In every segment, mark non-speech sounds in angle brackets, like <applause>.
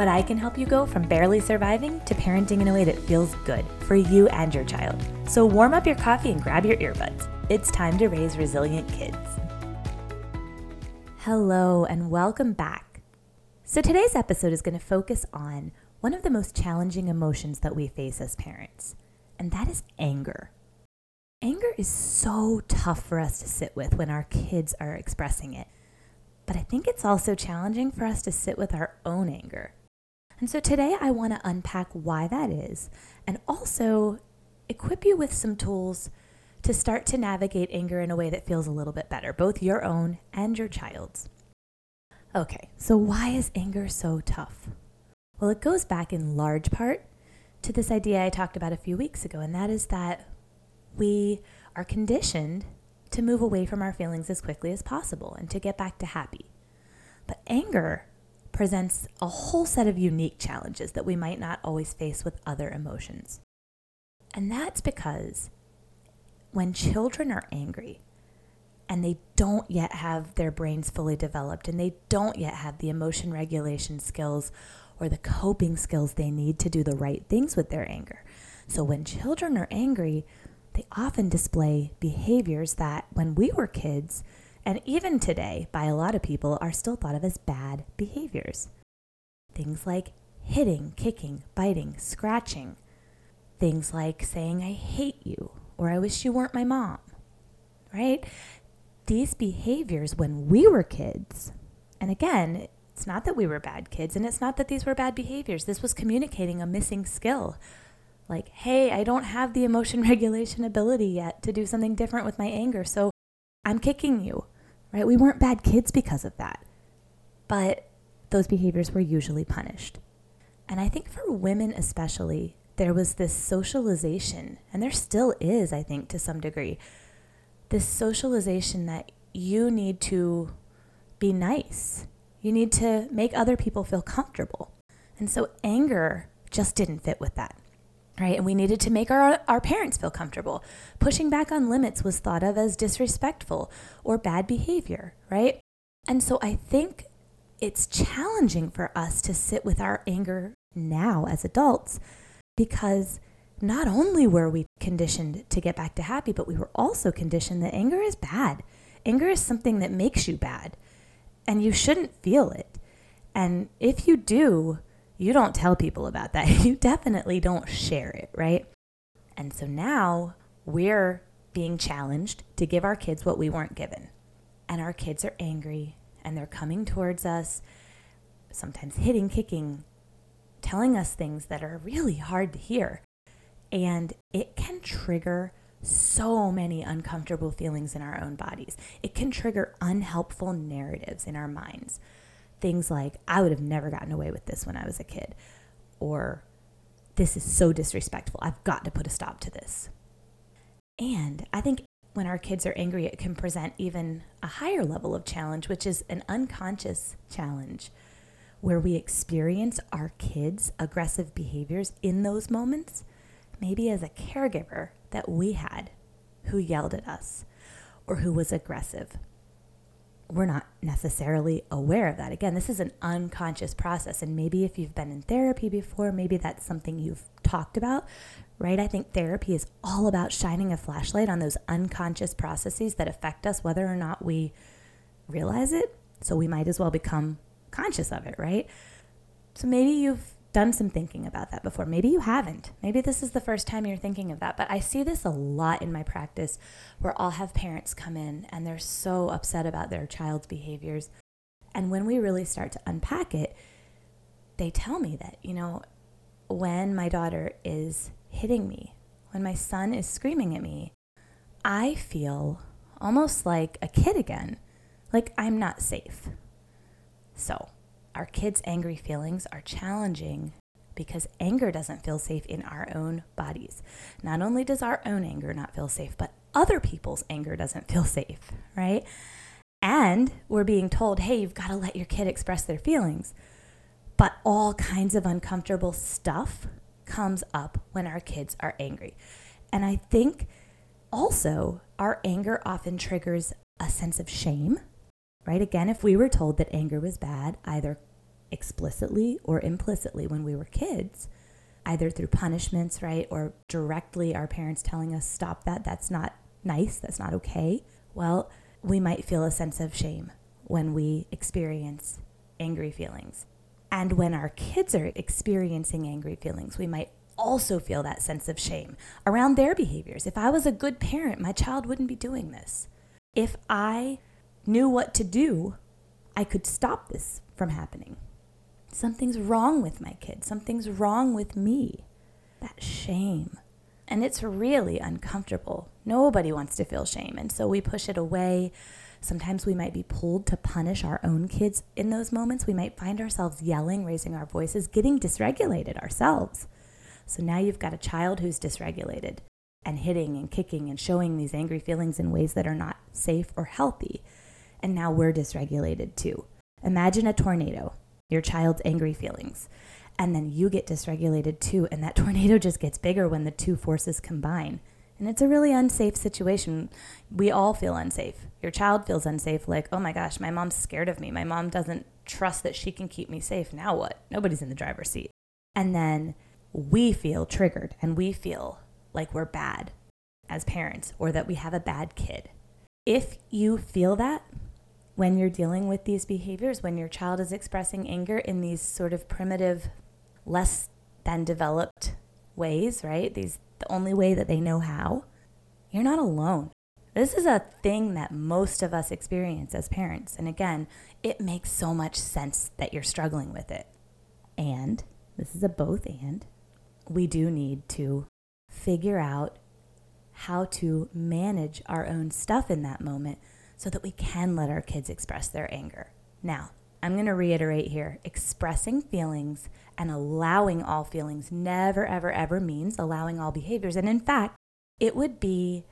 but I can help you go from barely surviving to parenting in a way that feels good for you and your child. So warm up your coffee and grab your earbuds. It's time to raise resilient kids. Hello, and welcome back. So today's episode is going to focus on one of the most challenging emotions that we face as parents, and that is anger. Anger is so tough for us to sit with when our kids are expressing it. But I think it's also challenging for us to sit with our own anger. And so today I want to unpack why that is and also equip you with some tools to start to navigate anger in a way that feels a little bit better, both your own and your child's. Okay, so why is anger so tough? Well, it goes back in large part to this idea I talked about a few weeks ago, and that is that we are conditioned to move away from our feelings as quickly as possible and to get back to happy. But anger presents a whole set of unique challenges that we might not always face with other emotions. And that's because when children are angry and they don't yet have their brains fully developed and they don't yet have the emotion regulation skills or the coping skills they need to do the right things with their anger. So when children are angry, they often display behaviors that when we were kids, and even today, by a lot of people, are still thought of as bad behaviors. Things like hitting, kicking, biting, scratching. Things like saying, I hate you, or I wish you weren't my mom, right? These behaviors, when we were kids, and again, it's not that we were bad kids, and it's not that these were bad behaviors. This was communicating a missing skill. Like, hey, I don't have the emotion <laughs> regulation ability yet to do something different with my anger, so I'm kicking you, right? We weren't bad kids because of that. But those behaviors were usually punished. And I think for women especially, there was this socialization, and there still is, I think, to some degree, this socialization that you need to be nice. You need to make other people feel comfortable. And so anger just didn't fit with that right? And we needed to make our, our parents feel comfortable. Pushing back on limits was thought of as disrespectful or bad behavior, right? And so I think it's challenging for us to sit with our anger now as adults because not only were we conditioned to get back to happy, but we were also conditioned that anger is bad. Anger is something that makes you bad, and you shouldn't feel it. And if you do, you don't tell people about that. <laughs> You definitely don't share it, right? And so now we're being challenged to give our kids what we weren't given. And our kids are angry and they're coming towards us, sometimes hitting, kicking, telling us things that are really hard to hear. And it can trigger so many uncomfortable feelings in our own bodies. It can trigger unhelpful narratives in our minds things like, I would have never gotten away with this when I was a kid, or this is so disrespectful. I've got to put a stop to this. And I think when our kids are angry, it can present even a higher level of challenge, which is an unconscious challenge where we experience our kids' aggressive behaviors in those moments, maybe as a caregiver that we had who yelled at us or who was aggressive we're not necessarily aware of that. Again, this is an unconscious process. And maybe if you've been in therapy before, maybe that's something you've talked about, right? I think therapy is all about shining a flashlight on those unconscious processes that affect us, whether or not we realize it. So we might as well become conscious of it, right? So maybe you've done some thinking about that before. Maybe you haven't. Maybe this is the first time you're thinking of that. But I see this a lot in my practice where I'll have parents come in and they're so upset about their child's behaviors. And when we really start to unpack it, they tell me that, you know, when my daughter is hitting me, when my son is screaming at me, I feel almost like a kid again, like I'm not safe. So, our kids' angry feelings are challenging because anger doesn't feel safe in our own bodies. Not only does our own anger not feel safe, but other people's anger doesn't feel safe, right? And we're being told, hey, you've got to let your kid express their feelings. But all kinds of uncomfortable stuff comes up when our kids are angry. And I think also our anger often triggers a sense of shame, right? Again, if we were told that anger was bad, either explicitly or implicitly when we were kids, either through punishments, right, or directly our parents telling us, stop that, that's not nice, that's not okay, well, we might feel a sense of shame when we experience angry feelings. And when our kids are experiencing angry feelings, we might also feel that sense of shame around their behaviors. If I was a good parent, my child wouldn't be doing this. If I knew what to do, I could stop this from happening. Something's wrong with my kid. Something's wrong with me. That shame. And it's really uncomfortable. Nobody wants to feel shame. And so we push it away. Sometimes we might be pulled to punish our own kids in those moments. We might find ourselves yelling, raising our voices, getting dysregulated ourselves. So now you've got a child who's dysregulated and hitting and kicking and showing these angry feelings in ways that are not safe or healthy. And now we're dysregulated too. Imagine a tornado, your child's angry feelings, and then you get dysregulated too. And that <laughs> tornado just gets bigger when the two forces combine. And it's a really unsafe situation. We all feel unsafe. Your child feels unsafe, like, oh my gosh, my mom's scared of me. My mom doesn't trust that she can keep me safe. Now what? Nobody's in the driver's seat. And then we feel triggered and we feel like we're bad as parents or that we have a bad kid. If you feel that when you're dealing with these behaviors, when your child is expressing anger in these sort of primitive, less than developed ways, right? These the only way that they know how. You're not alone. This is a thing that most of us experience as parents. And again, it makes so much sense that you're struggling with it. And this is a both and we do need to figure out how to manage our own stuff in that moment so that we can let our kids express their anger. Now, I'm going to reiterate here expressing feelings and allowing all feelings never, ever, ever means allowing all behaviors. And in fact, it would be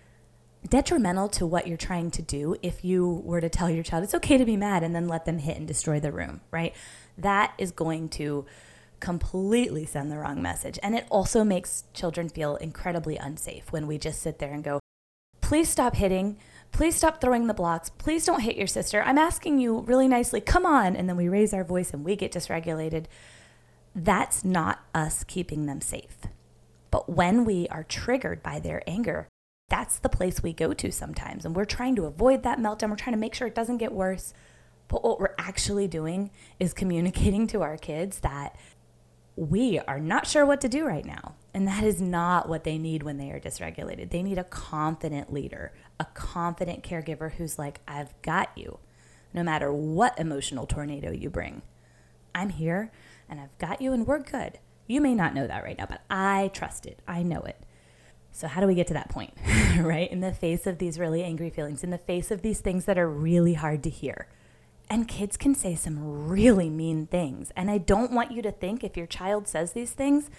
detrimental to what you're trying to do if you were to tell your child it's okay to be mad and then let them hit and destroy the room, right? That is going to completely send the wrong message. And it also makes children feel incredibly unsafe when we just sit there and go, please stop hitting. Please stop throwing the blocks. Please don't hit your sister. I'm asking you really nicely, come on. And then we raise our voice and we get dysregulated. That's not us keeping them safe. But when we are triggered by their anger, that's the place we go to sometimes. And we're trying to avoid that meltdown. We're trying to make sure it doesn't get worse. But what we're actually doing is communicating to our kids that we are not sure what to do right now. And that is not what they need when they are dysregulated. They need a confident leader, a confident caregiver who's like, I've got you, no matter what emotional tornado you bring. I'm here and I've got you and we're good. You may not know that right now, but I trust it. I know it. So, how do we get to that point, <laughs> right? In the face of these really angry feelings, in the face of these things that are really hard to hear, and kids can say some really mean things. And I don't want you to think if your child says these things,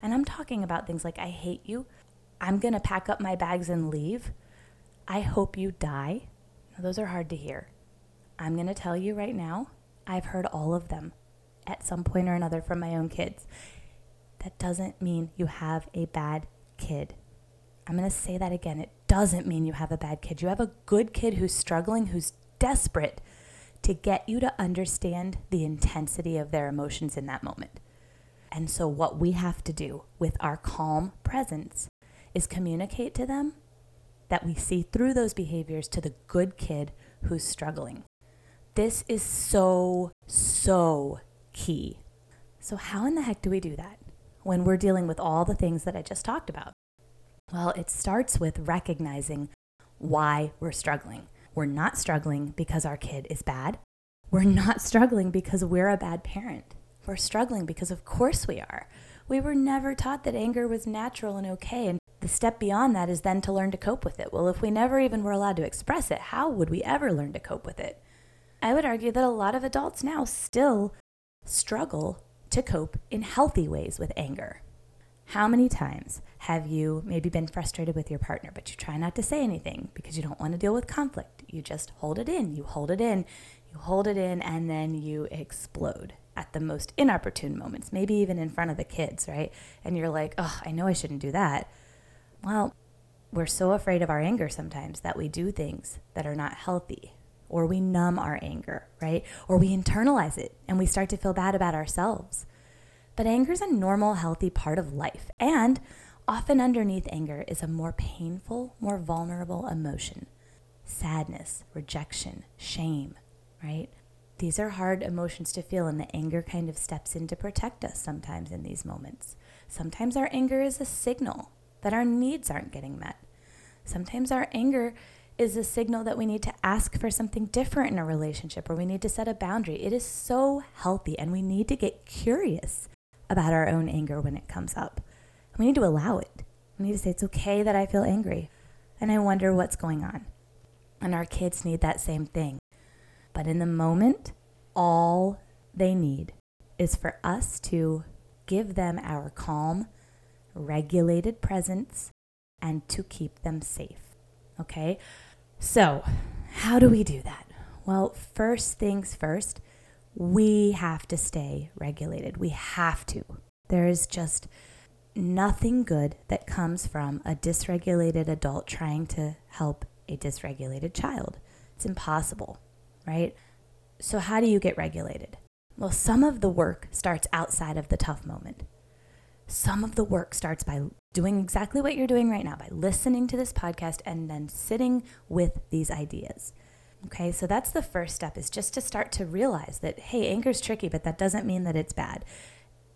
and I'm talking about things like, I hate you, I'm to pack up my bags and leave, I hope you die. Those are hard to hear. I'm going to tell you right now, I've heard all of them at some point or another from my own kids. That doesn't mean you have a bad kid. I'm going to say that again. It doesn't mean you have a bad kid. You have a good kid who's struggling, who's desperate to get you to understand the intensity of their emotions in that moment. And so, what we have to do with our calm presence is communicate to them that we see through those behaviors to the good kid who's struggling. This is so, so key. So, how in the heck do we do that when we're dealing with all the things that I just talked about? Well, it starts with recognizing why we're struggling. We're not struggling because our kid is bad. We're not struggling because we're a bad parent. We're struggling because, of course, we are. We were never taught that anger was natural and okay. And the step beyond that is then to learn to cope with it. Well, if we never even were allowed to express it, how would we ever learn to cope with it? I would argue that a lot of adults now still struggle to cope in healthy ways with anger. How many times have you maybe been frustrated with your partner, but you try not to say anything because you don't want to deal with conflict? You just hold it in, you hold it in, you hold it in, and then you explode at the most inopportune moments, maybe even in front of the kids, right? And you're like, oh, I know I shouldn't do that. Well, we're so afraid of our anger sometimes that we do things that are not healthy, or we numb our anger, right? Or we internalize it and we start to feel bad about ourselves. But anger is a normal, healthy part of life. And often underneath anger is a more painful, more vulnerable emotion sadness, rejection, shame, right? These are hard emotions to feel, and the anger kind of steps in to protect us sometimes in these moments. Sometimes our anger is a signal that our needs aren't getting met. Sometimes our anger is a signal that we need to ask for something different in a relationship or we need to set a boundary. It is so healthy, and we need to get curious about our own anger when it comes up. We need to allow it. We need to say, it's okay that I feel angry and I wonder what's going on. And our kids need that same thing. But in the moment, all they need is for us to give them our calm, regulated presence and to keep them safe. Okay? So, how do we do that? Well, first things first, we have to stay regulated. We have to. There is just nothing good that comes from a dysregulated adult trying to help a dysregulated child. It's impossible, right? So, how do you get regulated? Well, some of the work starts outside of the tough moment. Some of the work starts by doing exactly what you're doing right now, by listening to this podcast and then sitting with these ideas. Okay, so that's the first step is just to start to realize that, hey, anger's tricky, but that doesn't mean that it's bad.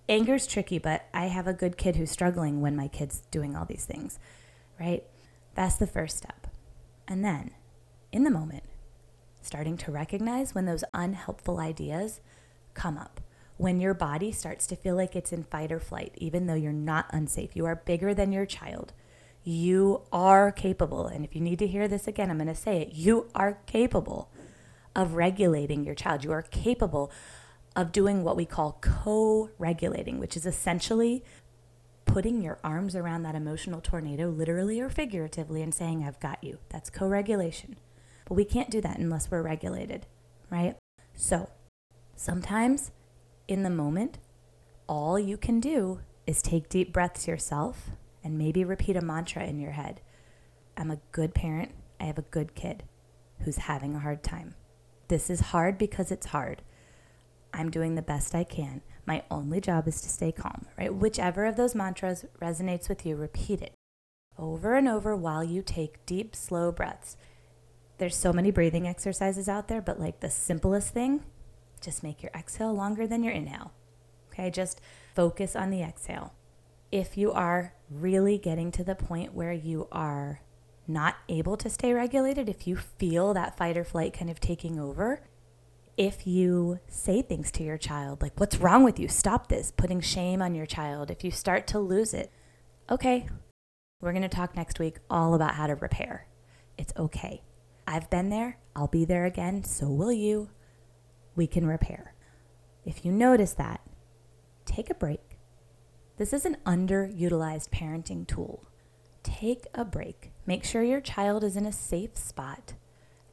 Anger's tricky, but I have a good kid who's struggling when my kid's doing all these things, right? That's the first step. And then, in the moment, starting to recognize when those unhelpful ideas come up. When your body starts to feel like it's in fight or flight, even though you're not unsafe, you are bigger than your child. You are capable, and if you need to hear this again, I'm going to say it. You are capable of regulating your child. You are capable of doing what we call co regulating, which is essentially putting your arms around that emotional tornado, literally or figuratively, and saying, I've got you. That's co regulation. But we can't do that unless we're regulated, right? So sometimes in the moment, all you can do is take deep breaths yourself and maybe repeat a mantra in your head. I'm a good parent. I have a good kid who's having a hard time. This is hard because it's hard. I'm doing the best I can. My only job is to stay calm, right? Whichever of those mantras resonates with you, repeat it over and over while you take deep, slow breaths. There's so many breathing exercises out there, but like the simplest thing, just make your exhale longer than your inhale. Okay, just focus on the exhale if you are really getting to the point where you are not able to stay regulated, if you feel that fight or flight kind of taking over, if you say things to your child like, What's wrong with you? Stop this, putting shame on your child, if you start to lose it, okay, we're going to talk next week all about how to repair. It's okay. I've been there, I'll be there again, so will you. We can repair. If you notice that, take a break this is an underutilized parenting tool. Take a break. Make sure your child is in a safe spot.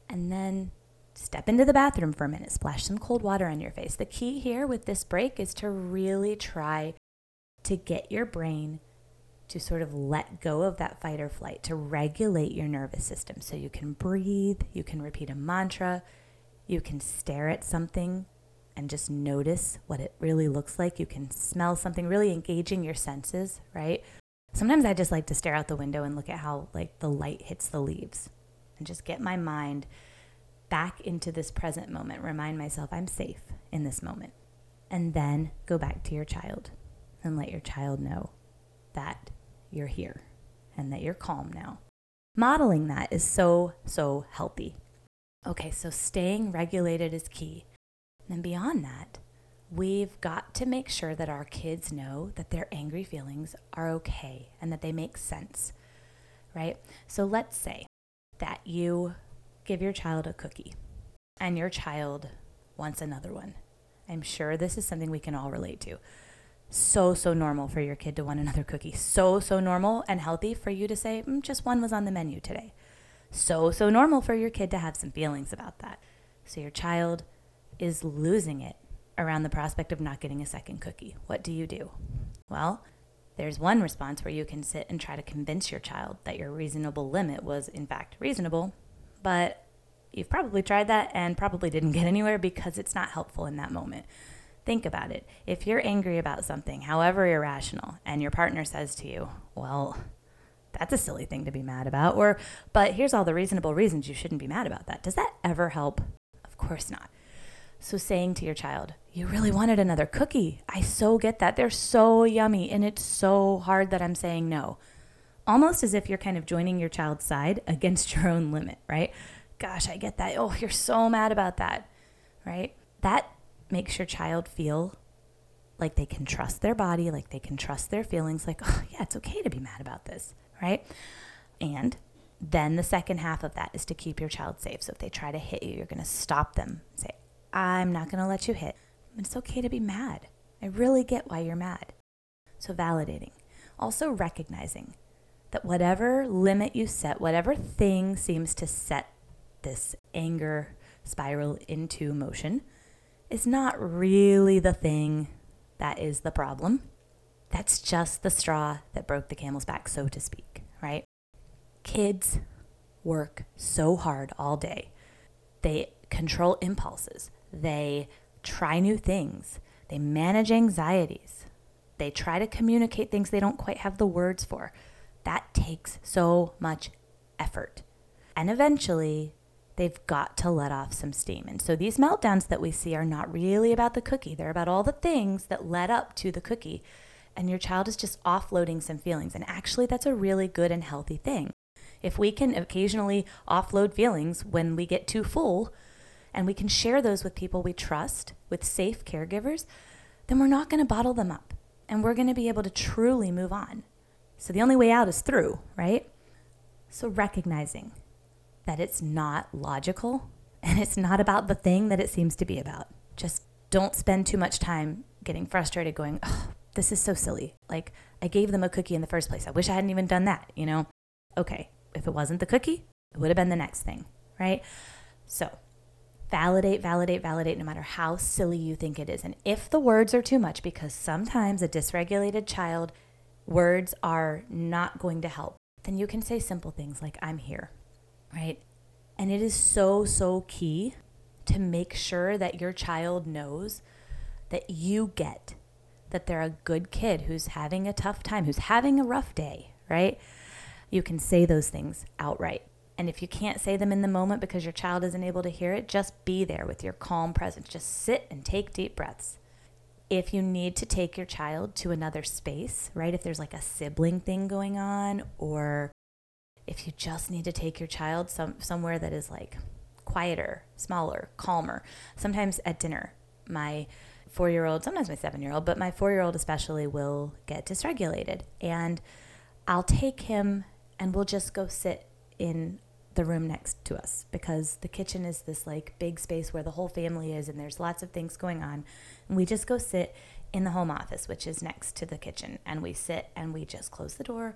And then step into the bathroom for a minute. Splash some cold water on your face. The key here with this break is to really try to get your brain to sort of let go of that fight or flight, to regulate your nervous system so you can breathe, you can repeat a mantra, you can stare at something and just notice what it really looks like. You can smell something, really engaging your senses, right? Sometimes I just like to stare out the window and look at how like the light hits the leaves and just get my mind back into this present moment. Remind myself I'm safe in this moment. And then go back to your child and let your child know that you're here and that you're calm now. Modeling that is so, so healthy. Okay, so staying regulated is key. And beyond that, we've got to make sure that our kids know that their angry feelings are okay and that they make sense, right? So let's say that you give your child a cookie and your child wants another one. I'm sure this is something we can all relate to. So, so normal for your kid to want another cookie. So, so normal and healthy for you to say, mm, just one was on the menu today. So, so normal for your kid to have some feelings about that. So, your child is losing it around the prospect of not getting a second cookie. What do you do? Well, there's one response where you can sit and try to convince your child that your reasonable limit was, in fact, reasonable, but you've probably tried that and probably didn't get anywhere because it's not helpful in that moment. Think about it. If you're angry about something, however irrational, and your partner says to you, Well, that's a silly thing to be mad about, or, but here's all the reasonable reasons you shouldn't be mad about that. Does that ever help? Of course not. So, saying to your child, You really wanted another cookie. I so get that. They're so yummy, and it's so hard that I'm saying no. Almost as if you're kind of joining your child's side against your own limit, right? Gosh, I get that. Oh, you're so mad about that, right? That makes your child feel like they can trust their body, like they can trust their feelings, like, oh, yeah, it's okay to be mad about this, right? And then the second half of that is to keep your child safe. So if they try to hit you, you're going to stop them. Say, I'm not going to let you hit. It's okay to be mad. I really get why you're mad. So validating. Also recognizing that whatever limit you set, whatever thing seems to set this anger spiral into motion, is not really the thing that is the problem. That's just the straw that broke the camel's back, so to speak? Kids work so hard all day. They control impulses. They try new things. They manage anxieties. They try to communicate things they don't quite have the words for. That takes so much effort. And eventually, they've got to let off some steam. And so these meltdowns that we see are not really about the cookie, they're about all the things that led up to the cookie. And your child is just offloading some feelings. And actually, that's a really good and healthy thing. If we can occasionally offload feelings when we get too full, and we can share those with people we trust, with safe caregivers, then we're not going to bottle them up and we're going to be able to truly move on. So the only way out is through, right? So recognizing that it's not logical and it's not about the thing that it seems to be about. Just don't spend too much time getting frustrated going, oh, this is so silly. Like, I gave them a cookie in the first place. I wish I hadn't even done that, you know? Okay, if it wasn't the cookie, it would have been the next thing, right? So, validate, validate, validate, no matter how silly you think it is. And if the words are too much, because sometimes a dysregulated child, words are not going to help, then you can say simple things like, I'm here, right? And it is so, so key to make sure that your child knows that you get that they're a good kid who's having a tough time, who's having a rough day, right? You can say those things outright. And if you can't say them in the moment because your child isn't able to hear it, just be there with your calm presence. Just sit and take deep breaths. If you need to take your child to another space, right? If there's like a sibling thing going on or if you just need to take your child some, somewhere that is like quieter, smaller, calmer. Sometimes at dinner, my four year old, sometimes my seven year old, but my four year old especially will get dysregulated. And I'll take him and we'll just go sit in the room next to us because the kitchen is this like big space where the whole family is and there's lots of things going on. And we just go sit in the home office, which is next to the kitchen. And we sit and we just close the door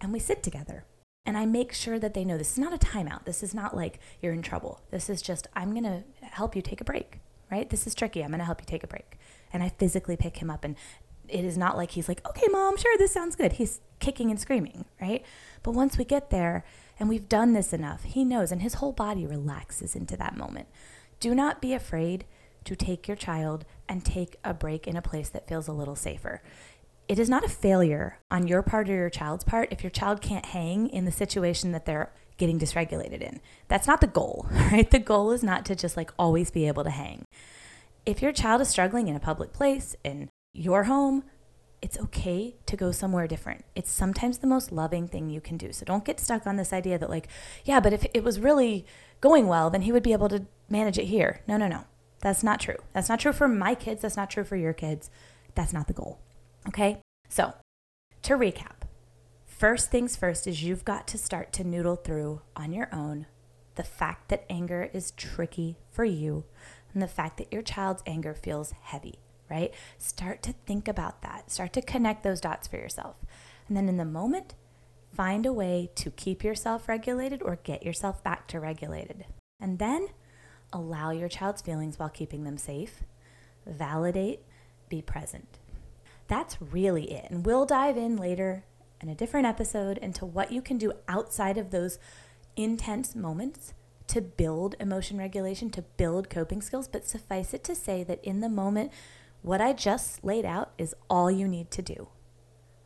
and we sit together and I make sure that they know this is not a timeout. This is not like you're in trouble. This is just, I'm going to help you take a break, right? This is tricky. I'm going to help you take a break. And I physically pick him up. And it is not like he's like, okay, mom, sure, this sounds good. He's kicking and screaming, right? But once we get there and we've done this enough, he knows and his whole body relaxes into that moment. Do not be afraid to take your child and take a break in a place that feels a little safer it is not a failure on your part or your child's part if your child can't hang in the situation that they're getting dysregulated in. That's not the goal, <laughs> right? The goal is not to just like always be able to hang. If your child is struggling in a public place, in your home, it's okay to go somewhere different. It's sometimes the most loving thing you can do. So don't get stuck on this idea that, like, yeah, but if it was really going well, then he would be able to manage it here. No, no, no. That's not true. That's not true for my kids. That's not true for your kids. That's not the goal. Okay, so to recap, first things first is you've got to start to noodle through on your own the fact that anger is tricky for you, and the fact that your child's anger feels heavy, right? Start to think about that. Start to connect those dots for yourself. And then in the moment, find a way to keep yourself regulated or get yourself back to regulated. And then allow your child's feelings while keeping them safe. Validate, be present. That's really it. And we'll dive in later in a different episode into what you can do outside of those intense moments to build emotion regulation, to build coping skills. But suffice it to say that in the moment, what I just laid out is all you need to do.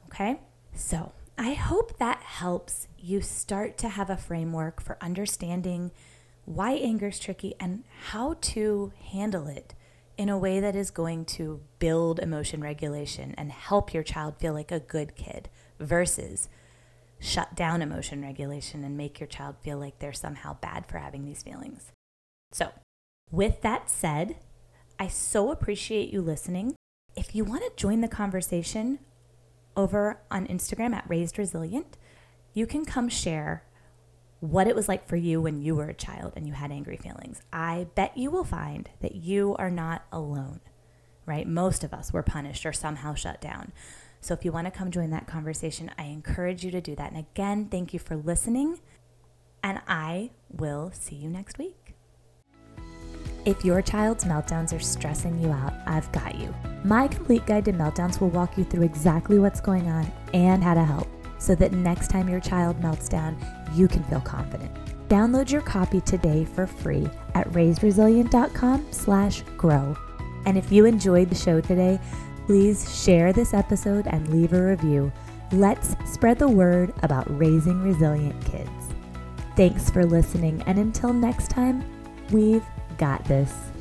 Okay? So I hope that helps you start to have a framework for understanding why anger is tricky and how to handle it in a way that is going to build emotion regulation and help your child feel like a good kid versus shut down emotion regulation and make your child feel like they're somehow bad for having these feelings. So, with that said, I so appreciate you listening. If you want to join the conversation over on Instagram at Raised Resilient, you can come share what it was like for you when you were a child and you had angry feelings. I bet you will find that you are not alone, right? Most of us were punished or somehow shut down. So if you want to come join that conversation, I encourage you to do that. And again, thank you for listening, and I will see you next week. If your child's meltdowns are stressing you out, I've got you. My complete guide to meltdowns will walk you through exactly what's going on and how to help so that next time your child melts down, you can feel confident. Download your copy today for free at raisedresilient.com slash grow. And if you enjoyed the show today, Please share this episode and leave a review. Let's spread the word about raising resilient kids. Thanks for listening, and until next time, we've got this.